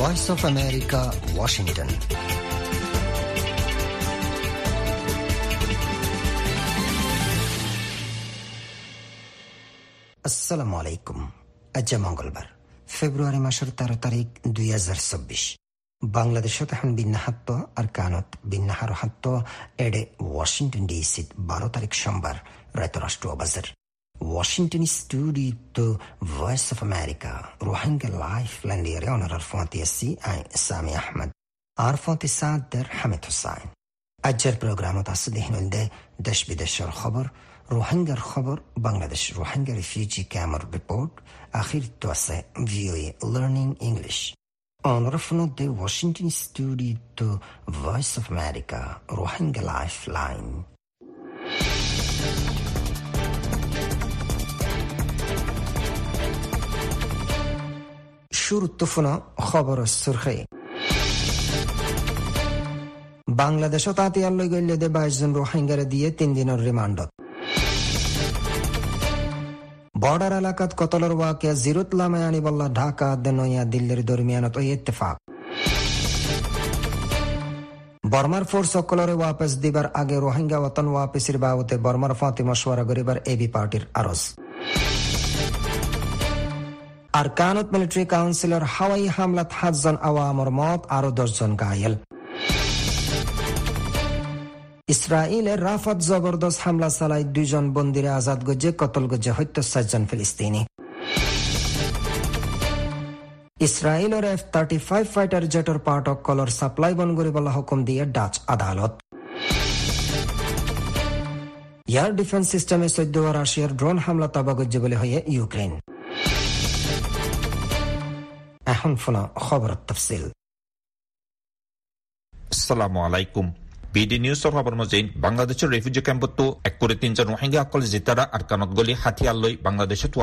Voice of America Washington আসসালামু আলাইকুম আজ মঙ্গলবার ফেব্রুয়ারি মাসের তেরো তারিখ, দুই হাজার চব্বিশ বাংলাদেশত এখন বিন্যাহাত্ত, আর কানত বিন্যাহার হাত্ত এডে ওয়াশিংটন ডিসিত বারো তারিখ সোমবার রায়তরাষ্ট্র বাজার। Washington studio Voice of America. Rohingya Lifeline fonti essi ay Sami Ahmed fonti সাদ্দের Hamid Hussain আজ্জার প্রোগ্রামত আছে দেহিনলদে দেশ বিদেশের খবর রোহিঙ্গার খবর বাংলাদেশ রোহিঙ্গা রিফিউজি ক্যাম্পর রিপোর্ট আখির তো আছে ভিওএ লার্নিং ইংলিশ অনরফনত দে Washington studio Voice of America Rohingya life line বাংলাদেশত আতিয়ালৈ গল্য দে বাইশ জন রোহিঙ্গারে দিয়ে তিন দিনের রিমান্ডত। বর্ডার এলাকাত কতলর ওয়াকিয়া জিরুত লামায়ানি বল্লা ঢাকা, দেনইয়া, দিল্লির দরমিয়ানত ওই ইত্তেফাক। বর্মার ফোর্স সকলরে ওয়াপস দিবার আগে রোহিঙ্গা ওতন ওয়াপসির বাবতে বর্মার ফাতি মশওয়ারা গরিবার এবি পার্টির আরজ। আর কানত মিলিটারি কাউন্সিলর হাওয়াই হামলাত সাতজন আওয়ামর মত, আরও দশজন ঘায়েল ইসরায়েলের রাফাত জবরদস্ত হামলা চালাই দুইজন বন্দিরে আজাদ গজে, কতল গজে হত্য সাতজন ফিলিস্তিনি। ইসরায়েলের এফ থার্টি ফাইভ ফাইটার জেটর পার্ট অফ কলর সাপ্লাই বন করিবলা হুকুম দিয়ে ডাচ আদালত। এয়ার ডিফেন্স সিস্টেমে চৈদ্য রাশিয়ার ড্রোন হামলা তাবাগজ্য বলে হয়ে ইউক্রেন এখন শোনা খবর তফসিল। আসসালামু আলাইকুম। নিউজৰ খবৰ মজিন, বাংলাদেশৰ ৰেফিউজি কেম্পতো এক কৰি তিনজন ৰোহিংগা অকল জিতাৰা আৰু কাণত গলি হাতিয়াৰ লৈ বাংলাদেশত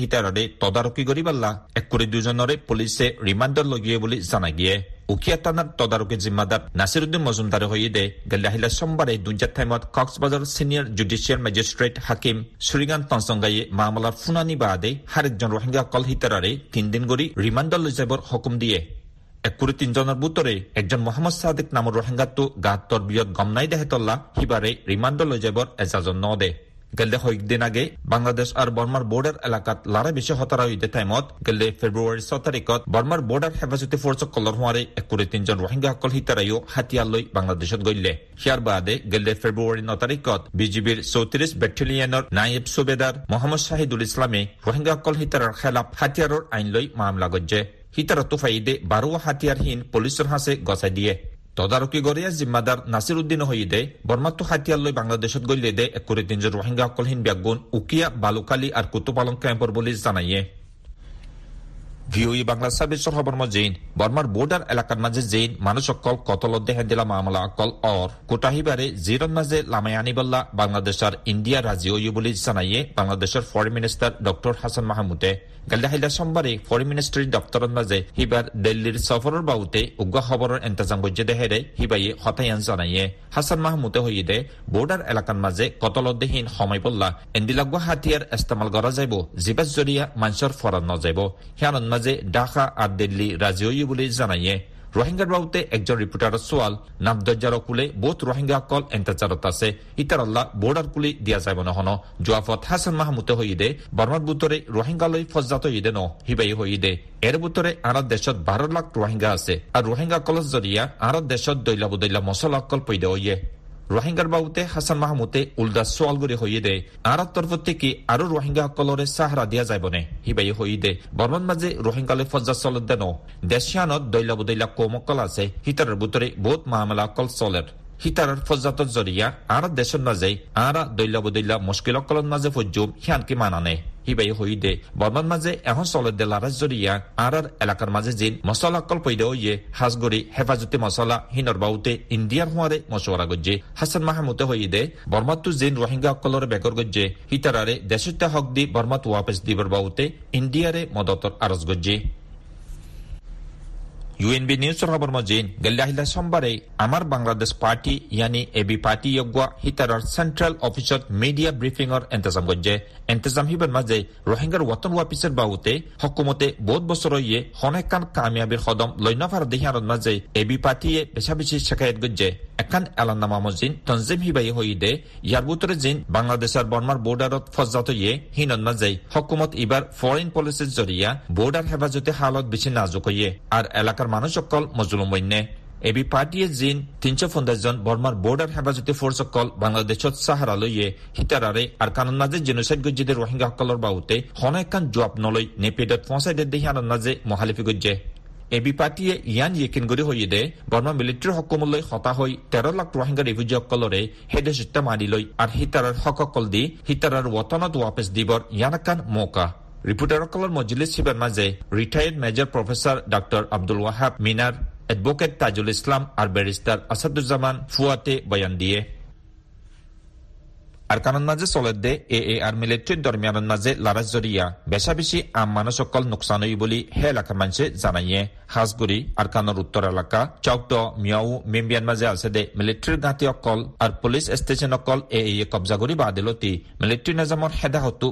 হিতাৰৰে তদাৰকী কৰি পাল্লা। এক কৰি দুজনৰে পুলিচে ৰিমাণ্ডৰ লগিয়ে বুলি জনাই দিয়ে। উকিয়া থানাৰ তদাৰকী জিম্মাদাৰ নাছিৰুদ্দিন মজুমদাৰে হৈ দে গেলাহিলা সোমবাৰে দুঞ্জাত টাইমত কক্সবাজাৰ চিনিয়ৰ জুডিচিয়েল মেজিষ্ট্ৰেট হাকিম শ্ৰীকান্ত টনচংগাইয়ে মামলাৰ শুনানি বাদে হাৰেকজন ৰোহিংগা অকল হিতাৰাৰে তিনিদিন কৰি ৰিমাণ্ডৰ লৈ যাবৰ হুকুম দিয়ে। একুৰি তিনজনৰ বুটৰে একজন মহম্মদ সাদিক নামৰ ৰোহিংগাটো গাঁতৰ বিয়ত গম নাই দেহেতল্লা সিবাৰে ৰিমাণ্ড লৈ যাবৰ এজাজন ন দে গেলে কয়েকদিন আগে বাংলাদেশ আর বর্মার বর্ডার এলাকাত লারা বেশি হতারা হইতে টাইমত গেলে ফেব্রুয়ারি ছ তারিখত বর্মার বর্ডার হেফাজতি ফোর্স কলর হওয়ারে একুরে তিনজন রোহিঙ্গা সকল হিতারাইও হাতিয়ার লৈ বাংলাদেশত গইলে সিয়ার বাদে গেলে ফেব্রুয়ারি ন তারিখত বিজিবির চৌত্রিশ বেটেলিয়নের নায়েব সুবেদার মোহাম্মদ শাহিদুল ইসলামে রোহিঙ্গা সকল হিতারার খেলাফ হাতিয়াৰৰ আইন লৈ মামলা গজ্জে। হিতারতো ফাইদে বারো হাতিয়ারহীন পুলিশের হাসে গছাই দিয়ে তদারকি গরিয়া জিম্মাদার নাসির উদ্দিন হইদে বর্মাত্ম হাতিয়ার লৈ বাংলাদেশত গলিয়ে দে একরে তিনজন রোহিঙ্গা অকলহীন ব্যাগুন উকিয়া বালুকালী আর কুতুপালং ক্যাম্পর বলি জানাইয়ে ভিওই বাংলা সার্ভিসর খবর মজিন বর্মার বর্ডার এলাকার মাঝে জেইন মানুষ অকল কতলত দেহে দিলা মামলা অকল অর কোটাহিবারে জিরন মাঝে লামাই আনিবল্লা বাংলাদেশের ইন্ডিয়া রাজি বলে জানাইয়ে বাংলাদেশের ফরেন মিনিস্টার ডক্টর হাসান মাহমুদে গাল্লাহিলা সোমবারে ফরেন মিনিস্ট্রি দপ্তরের মাজে হিবার দিল্লির সফরের বাবুতে উগ্র খবরের এন্তাজাম বৈজ্য দেহেরে হিবাইয়ে হতায়ান জানাইয়ে। হাসান মাহমুদে হইদে বর্ডার এলাকার মাঝে কতলদ্দেহীন সময় পল্লা এন্দিলাগুয়া হাতিয়ার ইস্তেমাল করা যাব জিবাস জরিয়া মানুষের ফরান নযাব যাইব মাজে ঢাকা আর দিল্লি ওই বলে জানাইয়ে। রোহিঙ্গার বাবুতে একজন রিপোর্টারের সোয়াল নামদজ্জার কুলে বোধ রোহিঙ্গা অকল এন্তাচারত আছে। ইতার আল্লাহ বোর্ডার কুলি দিয়া যাব নহন জোয়াফত হাসান মাহমুতে হইদে বর্মার বুতরে রোহিঙ্গালৈ ফজ্জাত হইদে ন হিবাই হইদে এর বুতরে আরব দেশত বারো লাখ রোহিঙ্গা আছে। আর রোহিঙ্গা কলস জরিয়া আরব দেশত দৈলা বুদৈলা মশলা অকল পৈদে হইয়ে রোহিঙ্গার বাবুতে হাছান মাহমুদে উল্দা চোৱালগুৰি হৈয়ে দে আর তরফ থেকে আৰু ৰোহিংগাসকলৰে চাহৰা দিয়া যাবনে সিবাই হৈ দে বৰ্মন মাজে রোহিঙ্গালে ফজ্জা চলত দেন দেশিয়ানত দৈলা বুদৈলা কমকল আছে সিতাৰ বুটৰে বহুত মামলা অকল চলের হিতাৰৰ ফজ্জাতৰ জৰিয়া আৰ দেশৰ মাজে আৰ দৈলা বদৈলা মুস্কিলকলৰ মাজে ফজ্জুম সিয়ানকে মানানে। হিবাই হই দে বর্মান মাঝে এখন চলে দে লারাজ জরিয়া আর আর এলাকার মাঝে জিন মশলা কল পৈদে ইয়ে হাজগরি হেফাজতে মশলা হিনর বাউতে ইন্ডিয়ার হুয়ারে মশওয়ারা গজ্জে। হাসান মাহমুদে হই দে বর্মাতু জিন রোহিঙ্গা অকলরে বেকর গজ্জে। হিতারারে দেশতে হক দি বর্মাত ওয়াপেস দিবর বাউতে ইন্ডিয়ারে মদতর আরজ গজ্জে। ইউএনবি নিউজৰ খবৰ মজিন গেল্লাহিলা সোমবাৰে আমাৰ বাংলাদেশ পাৰ্টি, ইয়ানি এ বি পাৰ্টি য়গোৱা হিতাৰৰ চেণ্ট্ৰেল অফিচত মিডিয়া ব্ৰিফিঙৰ এণ্টেজাম গজ্জে এণ্টেজাম হিবাৰ মাজে ৰোহিংগাৰ ৱতন হোৱা পিছৰ বাহুতে হকুমতে বহুত বছৰ ইয়ে হনেকান কামিয়াবির সদম লৈনফাৰ দেহিয়াৰৰ মাজে এ বি পাৰ্টিয়ে বেচা বেছি শেখায়ত গজ্জে একান এলানামা মজিন তঞ্জিম হিবাই হৈ দে ইয়াৰ বুটৰে জিন বাংলাদেশৰ বৰ্মাৰ বৰ্ডাৰত ফজাত ইয়ে হিনত মাজে হকুমত ইবাৰ ফৰেইন পলিচিৰ জৰিয়া বৰ্ডাৰ হেফাজতে হালত বেছি নাজুক ইয়ে আর এলাকার মানুষ অকল মজলুম বন্যে এবি পার্টিয়ে জিন তিনশো পঞ্চাশ জন বর্মার বর্ডার হেফাজতে ফোর্স অকল বাংলাদেশত সাহারা লইয়ে হিতারারে আর কানন মাঝে জেনোসাইড গজ্জিদের রোহিঙ্গা সকলের বাহুতে হনেকান জবাব নলই নেপেডত ফসাইডে দেহি আনন মাঝে মহালিফি গজ্জে। এবি পাৰ্টিয়ে ইয়ান য়েকিন কৰি হৈ দে বৰ্মা মিলিটাৰী সকমলৈ হতা হৈ তেৰ লাখ ৰোহিংগা ৰিফিউজিসকলৰে হেদে চিত্তা মাৰি লৈ আৰু হিতাৰৰ হকসকল দি হিতাৰৰ ৱতনত ৱাপেচ দিবৰ ইয়ানাকান মৌকা। ৰিপৰ্টাৰসকলৰ মজলিছ শিৱৰ মাজে retired major professor doctor Abdul Wahab Minar advocate Tajul Islam আৰু বেৰিষ্টাৰ আছাদুজ্জামান ফুৱাতে বয়ান দিয়ে। আর কারণ মাঝে চলে দে, এ এ, আর মিলিটারির দরমিয়ানের মাঝে লারাজ জরিয়া বেশা বেশি আম মানুষ সকল নোকসান হই বলি হে এলাকার মানুষে জানাইয়ে। হাজগুড়ি আর কানোর উত্তর এলাকা চৌকট মিয়াও, মেম্বিয়ান মাঝে আছে দে। মিলিটারির গাঁতি অকল আর পুলিশ স্টেশন অকল এ এ কবজা করি বাদিলতি মিলিটারি নিজামর হেদাহতু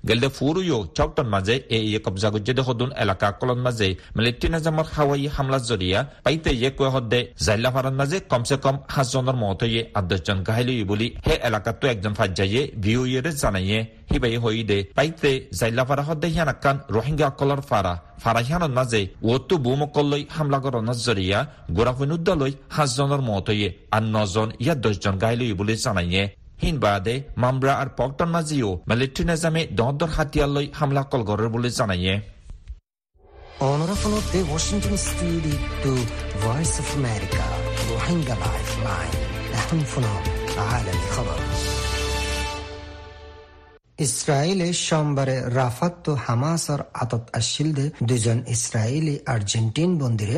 হে গেলদে ফুরুয়ো চৌকটন মাঝে এ ইয়ে কবজা গুজ্জেদে হদুন এলাকা কলন মাঝে মিলিটারি নাজামর হাওয়াই হামলা জরিয়া পাইতে ইয়ে কয়ে হদ্দে জাইলা ফারান মাঝে কমসে কম হাজজনের মত ইয়ে আদশজন গাহিলি বলি হে এলাকাতো একজন ফাজ্জাইয়ে ভিউ ইয়েরে জানাইয়ে হিবাই হই দে পাইতে জাইলা ফারা হদ্দে হিয়ানাকান রোহিঙ্গা কলর ফারা ফারা হিয়ানন মাঝে ওতো বুমকল্লই হামলা করন জরিয়া গোরাফিনুদ্দালই হাজজনের মত ইয়ে আর নজন ইয়া দশজন গাহিলি বলে জানাইয়ে হিন বাদে মামরা আর পকটন মাজিও মিলিট্ৰী নিজামে দহদৰ লই হামলা কল কৰে বুলি জনায়ে ইসরায়েলে সোমবারে রাফাত তো হামাস আর আতত আসিলদে দুজন ইসরায়েলি আর্জেন্টিন বন্দিরে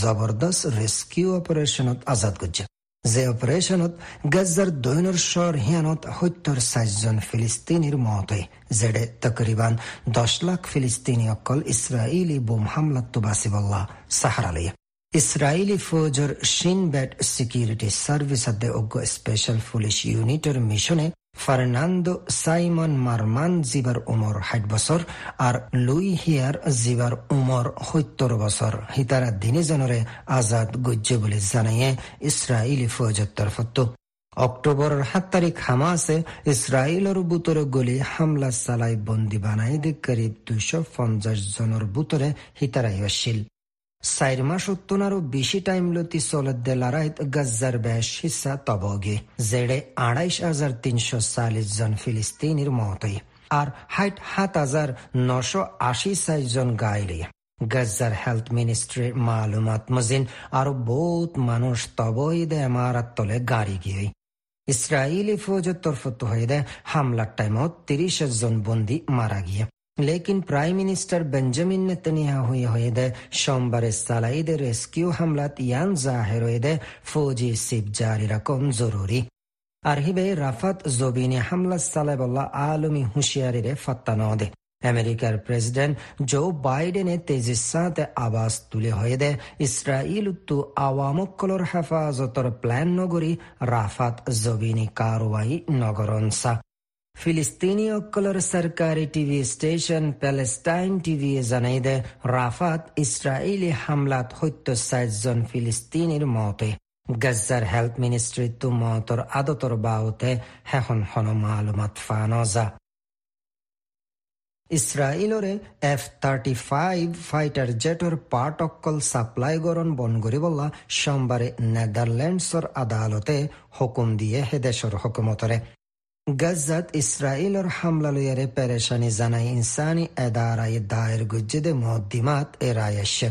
জবরদস্ত রেস্কিউ অপারেশনত আজাদ করছে যে অপারেশনত গাজ্জার দৈনর হিয়ানত সত্তর চাৰিজন ফিলিস্তিনির মত যেডে তকরিবান দশ লাখ ফিলিস্তিনি অকল ইসরায়েলি বোম হামলাত বাচিবল্লা সাহাৰালিয়ে ইছৰাইলী ফৌজৰ শ্বিন বেট সিকিউরিটি সার্ভিস অজ্ঞ স্পেশাল পুলিশ ইউনিটের মিছনে ফাৰ্নান্দো চাইমন মাৰমান জিবাৰ উমৰ ষাঠ বছৰ আৰু লুই হিয়াৰ জিবাৰ উমৰ সত্তৰ বছৰ হিতাৰা তিনিজনৰে আজাদ গজ্য বুলি জানায়ে ইছৰাইলী ফৌজৰ তৰফতো অক্টোবৰৰ সাত তাৰিখ হামাছে ইছৰাইলৰ বুটৰে গলি হামলা চালাই বন্দী বানাই দি করিব দুইশ পঞ্চাশ জনৰ বুটৰে হিতাৰাই আছিল টাইম লতি চলদ্দে লড়াইত গজ্জার বেশ হিসা তবগে জেডে আড়াইশ হাজার তিনশো চাল্লিশ জন ফিলিস্তিনির মতই আর হাইট সাত হাজার নশো আশি চাইশ জন গাইলে গজ্জার হেলথ মিনিস্ট্রির মালুমাত মজিন আরও বহুত মানুষ তবইদে এমারাত তলে গাড়ি গিয়ে ইসরায়েলি ফৌজের তরফত হয়ে দেয় হামলার টাইমত তিরিশ জন বন্দী মারা গিয়ে লেকিন প্রাইম মিনিস্টার বেঞ্জামিন নেতানিয়াহু হয়েদে সোমবারে সালাইদে রেস্কিউ হামলাত ইয়ান জাহের হয়েদে ফৌজি সিপ জারি রকম জরুরি। আর হিবে রাফাত জবিনে হামলা সালেবল্লা আলমি হুঁশিয়ারিরে ফত্তা নদে আমেরিকার প্রেসিডেন্ট জো বাইডেনে তেজিসাতে আবাস তুলে হয়ে দে। ইসরাইল উত্তু আওয়ামকলর হেফাজতর প্ল্যান নগরী রাফাত জবিনী কারওয়াই নগরনসা ফিলিস্তিনি অকলর সরকারি টিভি স্টেশন প্যালেস্টাইন টিভি জানাইদে রাফাত ইসরায়েলি হামলাত সত্য জন ফিলিস্তিনির মতে গজ্জার হেলথ মিনিস্ট্রি তু মতর আদতর বাউতে হেখন হন মালুমাত ফানজা ইছৰাইলৰে এফ থাৰ্টি ফাইভ ফাইটাৰ জেটৰ পাৰ্ট অকল ছাপ্লাই গৰণ বন কৰিবলা সোমবাৰে নেদাৰলেণ্ডছৰ আদালতে হুকুম দিয়ে হে দেশৰ হুকুমতৰে গাজাত ইছৰাইলৰ হামলালৈয়াৰে পেৰেচানি জানাই ইনচানী এদাৰাই দায়ের গুজ্জেদে মহদ্দিমাত এৰায়ছে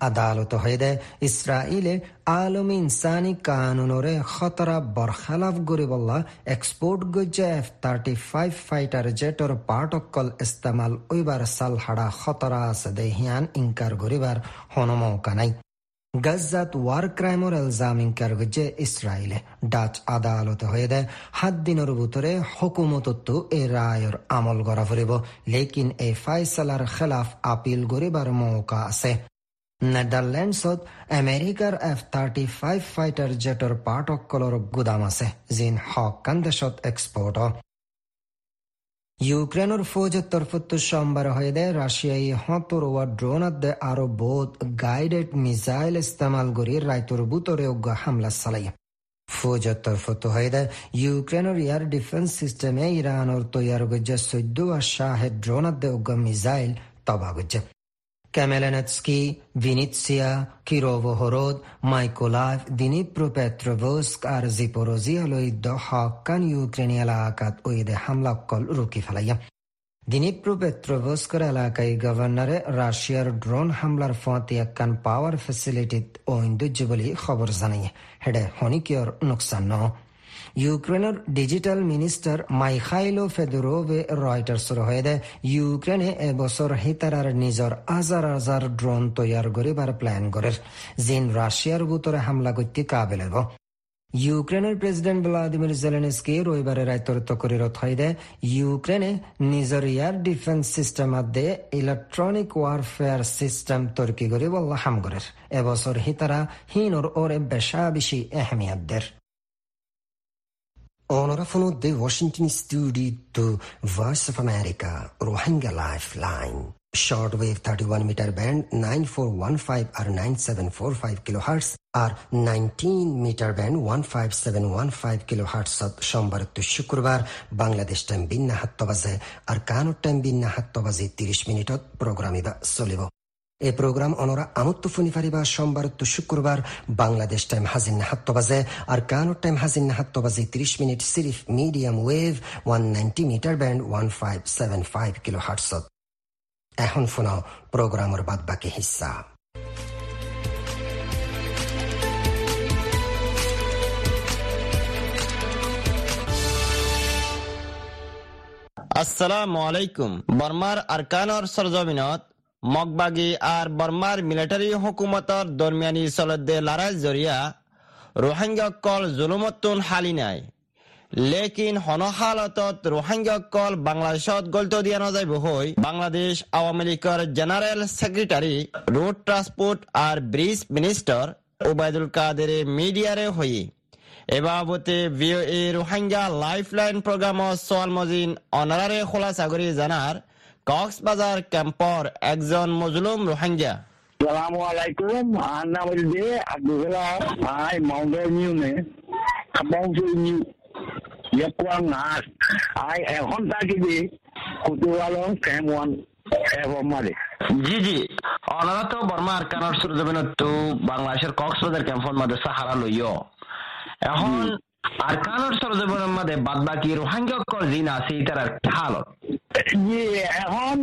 আদালত হয়দে ইছৰাইলে আলম ইনসানি কানুনরে খতরা বরখালাফ গরিবল্লা এক্সপোর্ট গজ্জে এফ থার্টি ফাইভ ফাইটার জেটর পার্ট অকল ইস্তেমাল ওইবার সাল হাড়া খতরা আছে দে হিয়ান ইনকার গরিবার হনমৌকা নাই গাজ্জাত ওয়ার ক্রাইমর এলজামিং কারগজে ইসরায়েলে ডাচ আদালতে হয়ে দেয় সাত দিনের ভিতরে হুকুমতত্ব এই রায়র আমল করা ফুরিব লেকিন এই ফাইসালার খেলাফ আপিল করিবার মৌকা আছে নেদাৰলেণ্ডছত আমেৰিকাৰ এফ থাৰ্টি ফাইভ ফাইটাৰ জেটৰ পাৰ্টসকলৰ গুদাম আছে যিন হকান দেশত এক্সপৰ্ট ইউক্ৰেইনৰ ফৌজৰ তৰফতো সোমবার হয়ে দে ৰাছিয়াই হতর ওয়ার ড্রোন দে আরও বহুত গাইডেড মিসাইল ইস্তেমাল কৰি রায়তর বুটৰে উগ্ৰ হামলা চালাই ফৌজৰ তৰফতো হয়ে দে ইউক্ৰেইনৰ এয়ার ডিফেন্স সিস্টেমে ইরানের তৈয়ার কৰিছে চৈধ্য শাহের ড্রোন দে উগ্র মিসাইল তবা গজ্জে Kamelenetsky, Vinitsia, Kirovohorod, Mykolaiv, Dnipropetrovsk আর জিপোরোজিয়ালৈ দশকান ইউক্রেন এলাকাত ওইদে হামলা কল রুকি ফেলাইয়া দিনিপ্রোপেট্রোভস্কর এলাকায় গভর্নরে রাশিয়ার ড্রোন হামলার ফতে একখান পাওয়ার ফেসিলিটিত ওইন্দুজ্য বলে খবর জানাই হেডে হনিকিয়র নোকসান ন ইউক্রেনের ডিজিটাল মিনিস্টার মাইখাইলো ফেদোরোভে রয়টার্সর হয়ে ইউক্রেনে এবছর হিতারার নিজর হাজার হাজার ড্রোন তৈয়ার করিবার প্ল্যান করে। জিন রাশিয়ার ভিতরে হামলা করতে কাবেল ইউক্রেনের প্রেসিডেন্ট ভ্লাদিমির জেলেনস্কি রবিবারে রায়তরিত করে রথাইদে ইউক্রেনে নিজের এয়ার ডিফেন্স সিস্টেম আদে ইলেকট্রনিক ওয়ারফেয়ার সিস্টেম তর্কি করে বল্লা করে এবছর হিতারা হিনর ওরে বেশা বেশি এহমিয়াতদের অনরাফনু দে Washington studio Voice of America Rohingya life line short wave thirty one metre band nine four five R nine seven four five kilo hertz R nineteen metre band one five seven one five kilo hertz সোমবার তো শুক্রবার Bangladesh time বিন্না হাত্ত বাজে আর কানুর time বিন্না হাত্ত বাজে তিরিশ মিনিটত প্রোগ্রামিদা চলিব এই প্রোগ্রাম অনরা আমত্ত ফুনি ফারিবা সোমবার তো শুক্রবার বাংলাদেশ টাইম হাজিন নাহাত্ত বাজে, আর কানোর টাইম হাজিন নাহাত্ত বাজে ত্রিশ minute সিরিফ medium wave one ninety metre band one five seven five kilo হার্টসত। এখন শোনাও প্রোগ্রামের বাদ বাকি হিস্সা আসসালামু আলাইকুম। বর্মার আরকানর সরজমিনত মগবাগি আর বর্মার মিলিটারি হুকুমতর দরমিয়ানি চলদে লড়াই জরিয়া রোহিঙ্গা কল জুলুমতুন হালি নাই। লেকিন হনহালতত রোহিঙ্গা কল বাংলাদেশত গলত দিয়া নাযায় হই বাংলাদেশ আওয়ামী লীগের জেনারেল সেক্রেটারি রোড ট্রান্সপোর্ট আর ব্রিজ মিনিস্টার ওবায়দুল কাদের মিডিয়ারে হই এ বাবতে রোহিঙ্গা লাইফলাইন প্রোগ্রাম সোয়াল মজিন অনারারে খোলা সাগরি জানার কক্সবাজার ক্যাম্পর একজন মজলুম রোহিঙ্গা। সালামু আলাইকুম আমার নাম হচ্ছে মাউন্টেন নিউনে নিউ ইয়াকুয়াং নাস আই এখন থাকি যে কুতুয়ালং ক্যাম্প ওয়ান মারে জি জি। অনারা তো বর্মা আরকানোর সুরজমিনত তো বাংলাদেশের কক্সবাজার ক্যাম্পর মধ্যে সাহারা লইও এখন বাদ বাকি রোহিঙ্গা কল আছে এটার হালত জি, এখন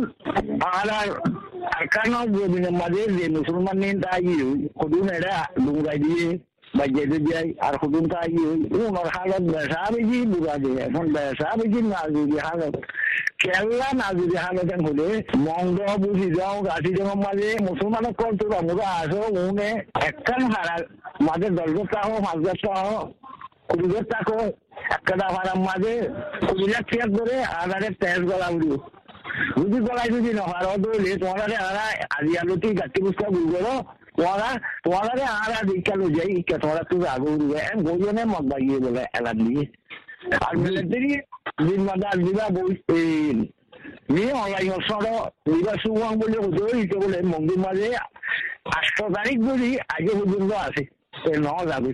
আর আরকানোর জমিনের মাঝে যে মুসলমান নিন তাই কদুন এটা ডুঙ্গাই দিয়ে বা যেতে যাই আর কদুন তাই উনার হালত বেসা বেশি বুড়া দিয়ে এখন বেসা বেশি না যদি হালত কেল্লা না যদি হালত হলে মঙ্গ বুঝি যাও, গাছি জমের মাঝে, মুসলমানের কল তো আমরা আসো উনে একখান হারা মাঝে দশ দশটা হোক পাঁচ দৌড়ে তোমারে আরা আজি আলোটি গাটি বুঝতে বুঝলো তোমারা তোমারে আরা দীক্ষা লো যাই ইচ্ছা তোমরা তুই আগে উড়বে গোজনে মগ বাগিয়ে বলে এলান দিয়ে আর মিলিটারি দিন মাদা দিবা বই নিয়ে অনলাইন সরো দিবা সুবাং বলে হুজুর ইতে বলে মন্দির মাঝে আষ্ট তারিখ ধরি আগে পর্যন্ত আছে ন যাবে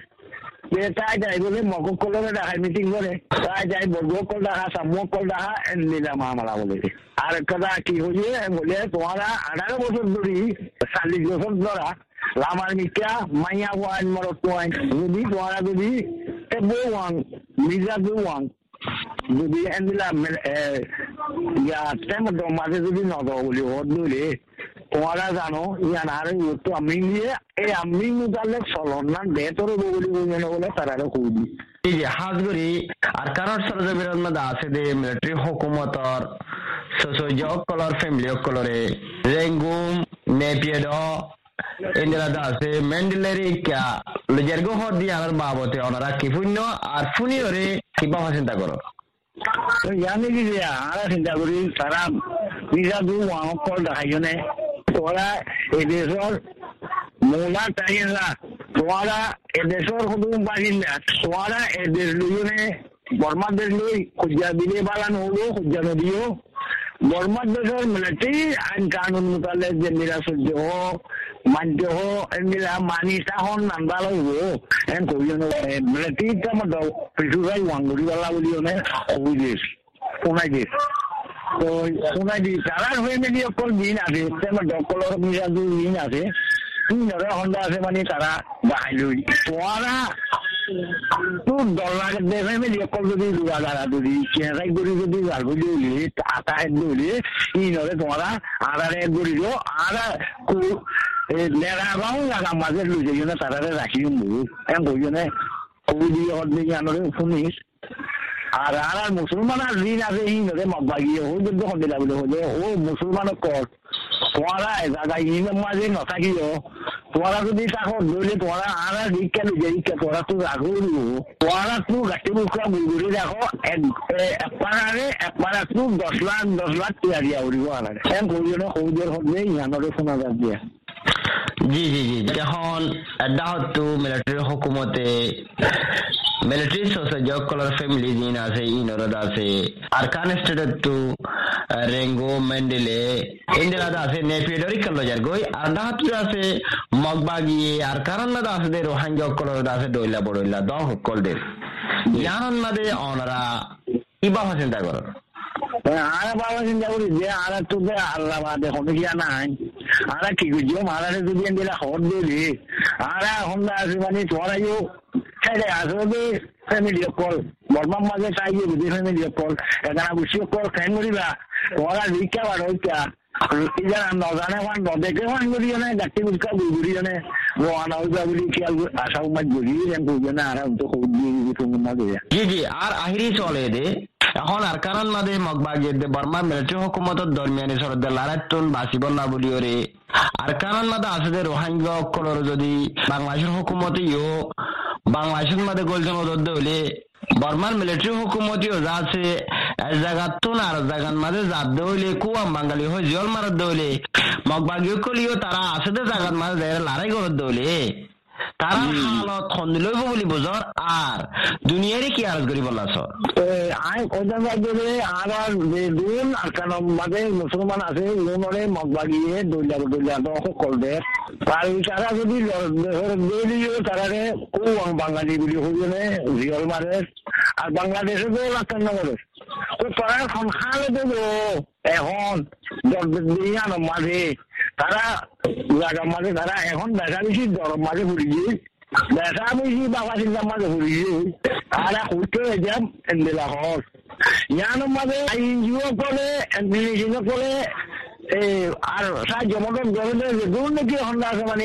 তাই যাই বলে মকক কলমে দেখায় মিটিং করে তাই যাই বর্গ কল দেখা সামুক কল দেখা নিলাম আমরা বলে। আর কথা কি হয়েছে বলে তোমারা আঠারো বছর ধরি চল্লিশ বছর ধরা লামার মিকা, মাইয়া ওয়ান মরত ওয়ান যদি তোমারা যদি বউ ওয়ান মির্জা বউ ওয়ান যদি এনদিলা ইয়া তেমন মাঝে যদি নদ বলি হদ ধরে জানো ইয়ান আমি নিয়ে এই যে আর সরজমিনের মধ্যে আছে যে মিলিটারি হুকুমতর সসজক কলর ফ্যামিলি কলরে রেঙ্গুম নেপিয়েড মেন্ডেলেরি হদি আমার বাবতে ওনারা কি পুণ্য আর ফুনিয়রে কি বাবা চিন্তা করো। জানি কি যে আরা চিন্তা করি তারা নিজা দু অকল দেখাইজনে। তোরা এদেশর মূলা চাহিদা তোরা এদেশর হুদুম পারিলা তোরা এদেশ লইজনে বর্মার দেশ লই খুঁজা দিলে বালান হলো খুঁজা নদীও। বর্মার দেশের মিলিটারি আইন কানুন মোতাবেক যে নিরাসহ্য হোক মান্য হোক এগুলা মানি তাহন নাম্বার হইব এন কইজন মিলিটারি তার পিছুরাই ওয়াঙ্গুরি বালা বলিও নে কই দেশ শোনাই দেশ তো শোনাই দি তারা হয়ে মেলি অকল দিন আছে তেমন ডকলর মিরাজু দিন আছে। তিনরে হন্ডা আছে মানে তারা বাহাই লই তোরা তোর ডলার দেবে মেলি অকল যদি দুরা দাঁড়া যদি কেনাই করি যদি গাল বলি হলি, আটা হেড বলি ইনরে তোমরা আড়ারে হেড করি দিও আড়া লেরা বাউ লাগা মাঝে লুই যাই না তারারে রাখি মু এম কই না কই দিয়ে হদ দিয়ে আনরে শুনিস আর আর, মুসলমান আর দিন আছে হিন্দে মগবাগি ও যুদ্ধ হতে লাগল হলে ও মুসলমান কর তোমরা জায়গা ইনের মাঝে যদি তাকো দলে তোমরা আর আর দিককে লুই কে তোমরা তো রাখো তোমরা তো গাটি মুখা একপারে একপারে তো দশ লাখ দশ লাখ দিয়া উড়িব আনারে এম কইজনে কৌজের হলে ইয়ানরে শোনা যাক দিয়া। জি জি জি যখন এটা হতো মিলিটারি হুকুমতে মিলিটারি সহযোগ কলার ফ্যামিলি জিন আছে ইনরদ আছে আরকান স্টেটের তো রেঙ্গো মেন্ডেলে ইন্দিরাদ আছে নেপিডরি কল্লো যার গই আর দাহাত আছে মগবাগি আর কারণ আছে দে রোহাঙ্গা কলর আছে দইলা বড়ইলা দ হকল দে ইয়ানন মাদে অনরা ইবা চিন্তা করো আরা চিন্তা করি মানে ফ্যান করিবা। তোরা রিক্কা বার হইতা ইজারা নজানে ফান নদেকে ফান করিও না, গাটি বুঝকা বুঝুরিও না। রোয়ানা হইবা বলি, খেয়াল আশা উমাজ বুঝি যেন কইবে না, আরা তো খুব দিয়ে তুমি না জি জি, আর আহিরি চলে দে। এখন আর কারণ মাদে মগবাগে দে বর্মা মিলিটারি হুকুমতর দরমিয়ানি সরদে লারাতুন বাসিব না আর কারণ মাদে আছে যে রোহাঙ্গা অকলর যদি বাংলাদেশের হুকুমতে ইও বাংলাদেশের মাদে গোলজন ওদর হলে বর্মার মিলিটারি হুকুমতিও যা আছে এক জায়গার তুন আর জায়গার মাঝে জাত দৌলে কুয়াম বাঙালি হয়ে জল মারার দৌলে মগবাগিও কলিও তারা আছে জায়গার মাঝে লড়াই করার দৌলে তারা হালত খন্দিলইব বুলি বুঝর আর দুনিয়ারে কি আরজ আই কোথাও যদি আর দুন আর কারণ আছে লোনরে মগবাগিয়ে দৈলা দৈলা তো সকল দে। আর তারা যদি দলিও তারারে কো বাঙালি এখন তারা জায়গার মাঝে, তারা এখন দেখা বেশি গরম মাঝে ঘুরিয়ে দেখা বেশি বাবা চিন্তার মাঝে এন্দেলা হস ইয়ানোর মাঝে করে করে আর হন্ডা আছে মানে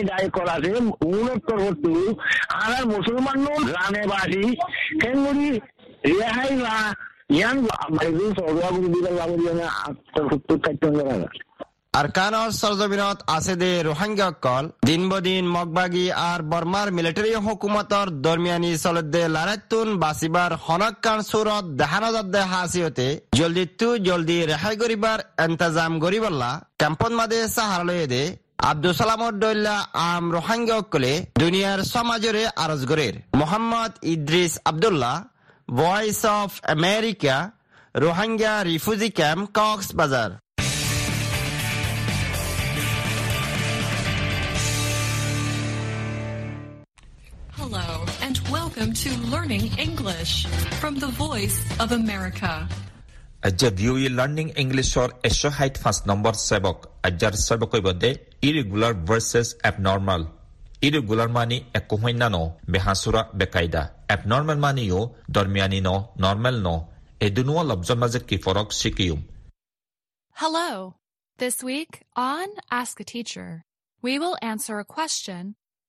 আর মুসলমান বাসি কেনগুলি রেহাই বা ইয়ান সরবা করে দিবার লাগবে আরকানর সরজমিনত আছে দে রোহিঙ্গা দিন বদিন মগবাগি আর বর্মার মিলিটারি হুকুমতর দরমিয়ানি চলদে লারাতুন বাসিবার হনকান সুরত দেহানজত দে হাসিয়তে জলদি তু জলদি রেহাই করিবার ইন্তজাম করিবল্লা ক্যাম্পন মাদে সাহারলয়ে দে। আব্দুল সালামর দৈল্লা আম রোহিঙ্গা অকলে দুনিয়ার সমাজরে আরজ গরের Mohammad Idris Abdullah Voice of America Rohingya refugee camp Cox Hello, and welcome to Learning English from the Voice of America. আজ্জা ভিউই learning ইংলিছৰ এশ ষাঠি পাঁচ নম্বৰ সেৱক আজ্জাৰ সেৱকৈ বদে ইৰেগুলাৰ ভাৰ্চেছ এবনৰ্মাল ইৰেগুলাৰ মানি একো শূন্য ন বেহাচুৰা বেকায়দা এবনৰ্মেল মানিও দৰমিয়ানী ন নৰ্মেল ন এই দুনুৱা লব্জৰ মাজত কি ফৰক শিকিম Hello. This week on Ask a Teacher, we will answer a question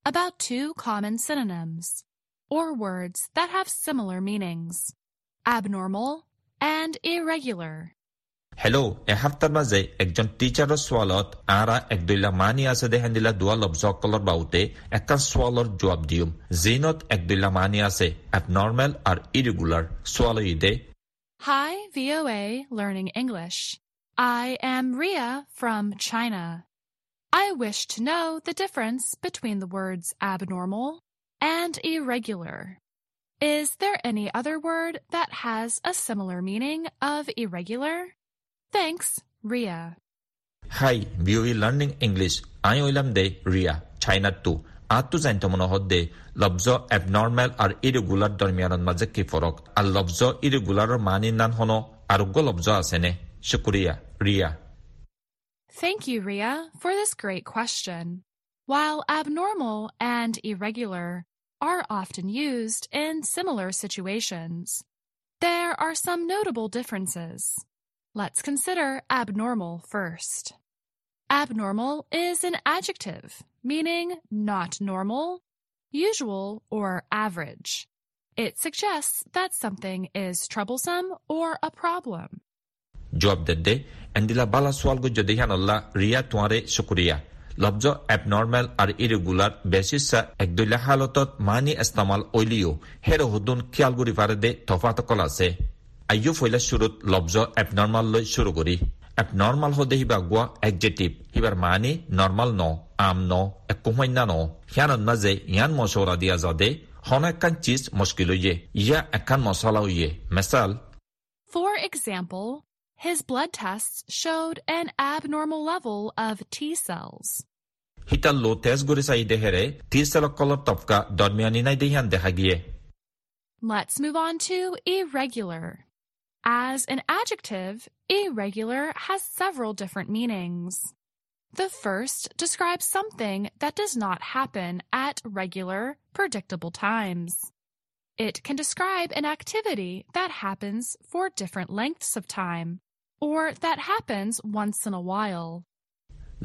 about two common synonyms, or words that have similar meanings abnormal and irregular. Hello' এসপ্তাহৰ মাজে একজন টিচাৰৰ ছোৱালত আৰা একদৈলা মানি আছে দে হেন্দিলা দুৱা লব্জসকলৰ বাউতে একান ছোৱালৰ জবাব দিম জিনত একদৈলা মানি আছে এবনৰ্মেল আৰু irregular ছোৱাল they Hi, VOA Learning English. I am Ria from China. I wish to know the difference between the words abnormal and irregular. Is there any other word that has a similar meaning of irregular? Thanks, Ria. Hi VOA' learning English I ওইলাম they Riya চাইনাত two আঁতটো জানিত মনোহত they লব্জ abnormal আৰু irregular দৰমিয়ানৰ মাজে কি ফৰক আৰু লব্জ ইৰেগুলাৰৰ মানি নান হন আৰোগ্য লব্জ আছেনে শুকুৰিয়া Riya Thank you, Ria, for this great question. While abnormal and irregular are often used in similar situations, there are some notable differences. Let's consider abnormal first. Abnormal is an adjective meaning not normal, usual, or average. It suggests that something is troublesome or a problem. জবাব দে দে। এন্দিলা বালা সোয়াল গো যদি হানল্লা রিয়া তোয়ারে শুকুরিয়া। লব্জ এবনর্মেল আর irregular বেসিসা এক একদৈলা হালতত মানি ইস্তেমাল ওইলিও হের হুদুন খিয়াল গুড়ি ফারে দে তফাত call আছে। আইয়ু ফইলা শুরুত লব্জ এবনর্মাল লৈ শুরু করি এবনর্মাল হদে হিবা গুয়া একজেটিভ হিবার মানি নর্মাল ন আম ন একুমাইনা ন। হিয়ানত মাঝে ইয়ান মশওরা দিয়া যাদে হন একান চিজ মুশকিল হইয়ে ইয়া একান মশলা হইয়ে মেসাল For example, His blood tests showed an abnormal level of T cells. Let's move on to irregular. As an adjective, irregular has several different meanings. The first describes something that does not happen at regular, predictable times. It can describe an activity that happens for different lengths of time, or that happens once in a while.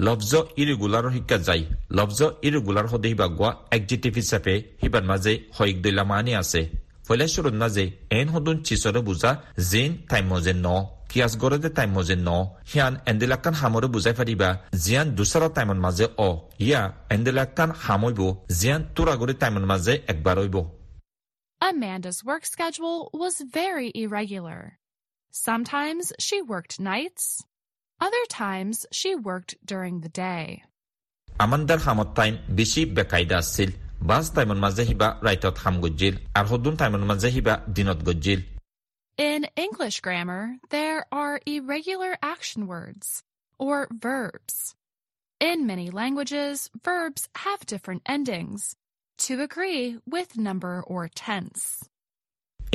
লব্জ ইৰেগুলাৰৰ শিক্ষা যায় লব্জ irregular সদে Hiba গোৱা একজিটিভ হিচাপে হিবাৰ মাজে হয়ক দৈলা মানি আছে ফলেশ্বৰৰ মাজে N সদুন চিচৰে বুজা gen time মজে ন কিয়াজ গৰদে টাইম মজে ন সিয়ান এন্দেলাকান হামৰে বুজাই পাৰিবা জিয়ান দুচৰা টাইমৰ মাজে অ ইয়া এন্দেলাকান হামৈব জিয়ান তোৰাগৰি টাইমৰ মাজে একবাৰ হৈব Amanda's work schedule was very irregular. Sometimes she worked nights. Other times she worked during the day. In English grammar, there are irregular action words or verbs. In many languages, verbs have different endings to agree with number or tense.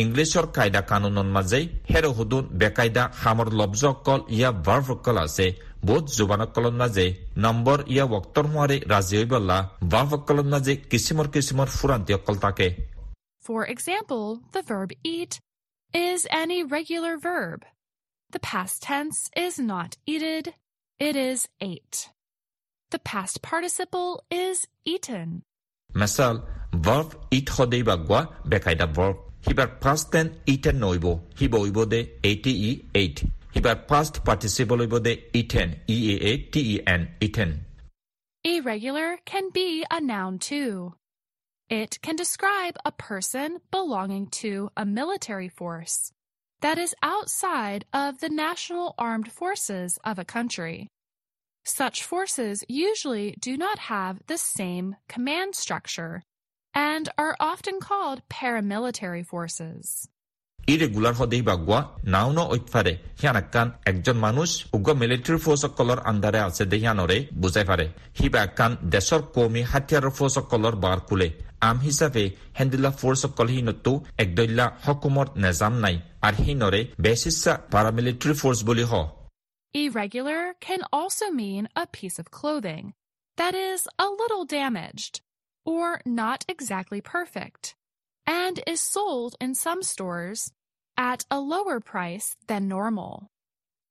ইংলিছৰ কায়দা কানুনৰ মাজে হেৰ সদুন বেকায়দা হামৰ লব্জসকল ইয়া ভাৰ্ভসকল আছে বহুত জোবানসকলৰ মাজে number ইয়া বক্তৰ হোৱাৰে ৰাজি হৈ বল্লা ভাৰ্ভসকলৰ মাজে কিচিমৰ কিচিমৰ ফুৰান্তিসকল থাকে For example, the verb eat is an irregular verb. The past tense is not eated, it is ate. The past participle is eaten. মেচাল ভাৰ্ভ ইট সদেই বাগোৱা বেকায়দা verb সিবাৰ first ten eaten নৈব sieve হৈব দে এইটি E eight সিবাৰ first participle হৈব দে eaten E A A T E N eaten Irregular can be a noun too. It can describe a person belonging to a military force that is outside of the national armed forces of a country. Such forces usually do not have the same command structure and are often called paramilitary forces. Irregular সদেই বাগোৱা নাও ন ঐতফাৰে সিয়ানাকান একজন মানুহ উগ্ৰ military ফৰ্চসকলৰ আণ্ডাৰে আছে দে সিয়ানৰে বুজাই পাৰে সিবা একান দেশৰ কৌমী হাতিয়াৰৰ ফৰ্চসকলৰ বাৰ খোলে আম হিচাপে হেন্দিলা ফৰ্চসকল হিনতো একদল্যা সকুমৰ নেজাম নাই আৰু সিনৰে বেচিচ্ছা পাৰামিলিটাৰী ফৰ্চ বুলি হ Irregular can also mean a piece of clothing that is a little damaged or not exactly perfect, and is sold in some stores at a lower price than normal.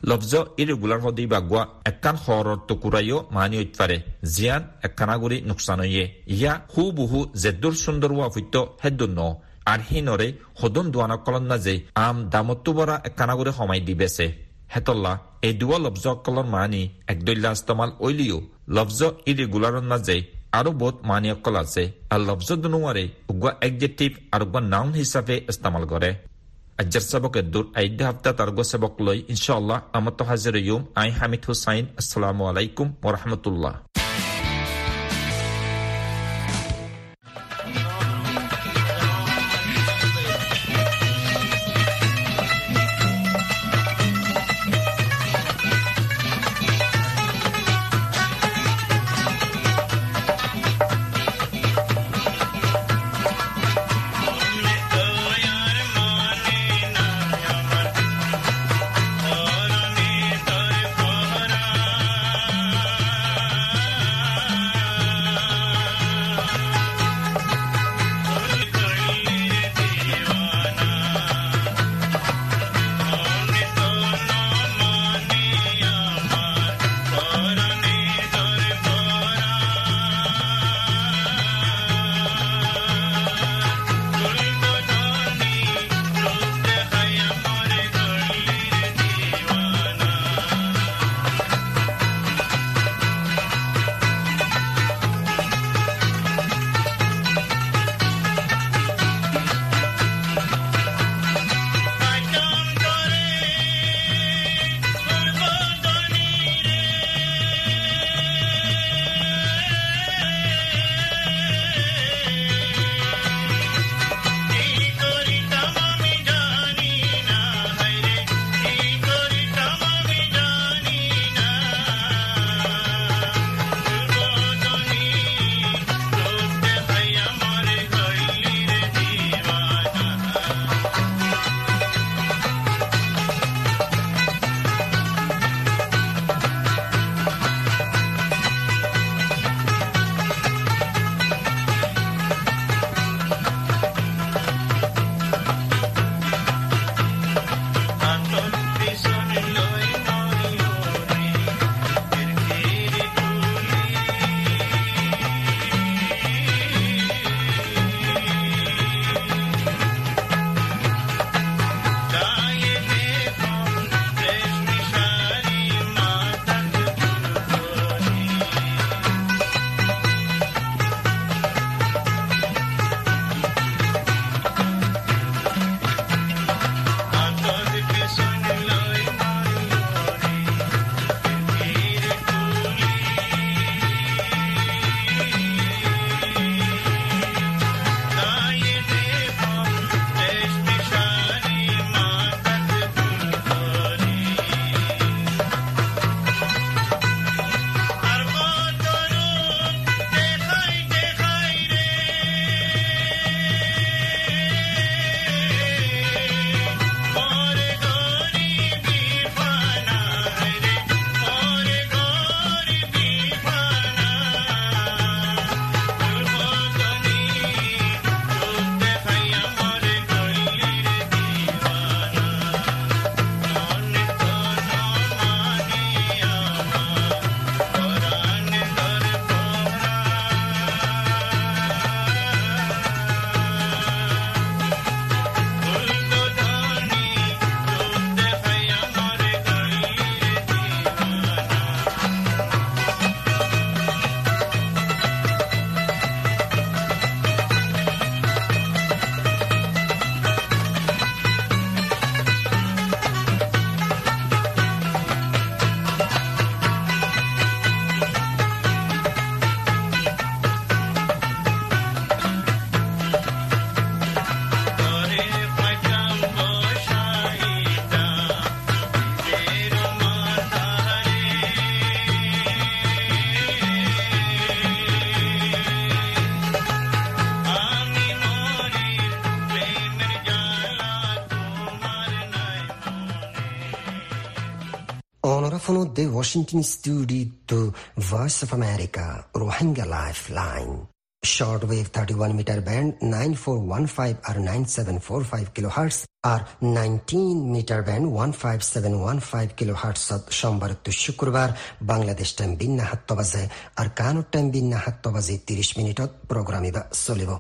লব্জ ইৰেগুলাৰ সদেই বাগোৱা একান শৰৰ টুকুৰাইও মানি ঐতফাৰে জিয়ান একানাগুৰি নোকচান হৈয়ে ইয়া হু বহু জেদুৰ সুন্দৰ হোৱা সত্য হেদুৰ ন আৰু সিনৰে সদন দোৱানকলৰ মাজে আম দামতো বৰা একানাগুৰি সমাই দি বেচে হেতল্লা এই দুয়া লফজ অকলৰ মানি একদল্যা ইস্তেমাল ঐলিও লফজ ইৰেগুলাৰৰ মাজে আৰু বহুত মানি অকল আছে। আৰু লফজ দুনুৱাৰে উগুৱা একজেক্টিভ আৰু উগুৱা নাউন হিচাপে ইস্তেমাল কৰে আজ্জার সেবকে দূর আইদ্য হাফতা তারগো সাবক লই, ইনশাআল্লাহ আমত হাজির ইউম আই হামিদ হুসাইন, আসসালামু আলাইকুম ওরহমতুল্লাহ Washington studio to Voice of America, Rohingya Lifeline. Shortwave 31 meter band 9415 or 9745 kilohertz or 19 meter band 15715 kilohertz সোমবার তো শুক্রবার বাংলাদেশ টাইম বিন্না হাত্ত বাজে আর কানুর টাইম বিন্না হাত্ত বাজে 30 মিনিটত প্রোগ্রাম ইবা চলিব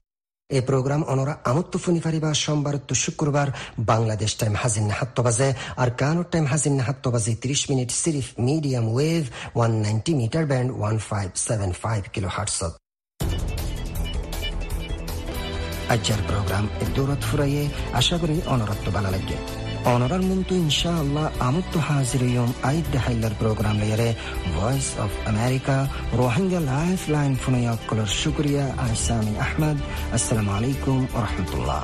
এই প্রোগ্রাম অনরা আমত্ত ফুনি ফারিবা সোমবার তো শুক্রবার বাংলাদেশ টাইম হাজিন নাহাত্ত বাজে আর কানো টাইম হাজিন নাহাত্ত বাজে ত্রিশ minute সিরিফ medium wave one ninety metre band one five seven five kilo হার্টসত আজ্জার প্রোগ্রাম দূরত ফুরাইয়ে আশা করি অনরত্ব ভালো লাগে অনরার মন্তু ইনশা আল্লাহ আমত্ত হাজির ইয়ম আইদ দেহাইলার প্রোগ্রাম লেয়ারে Voice of America Rohingya life line ফুনয়াক্কলর শুক্রিয়া আইসামি আহমদ আসসালামু আলাইকুম রহমতুল্লাহ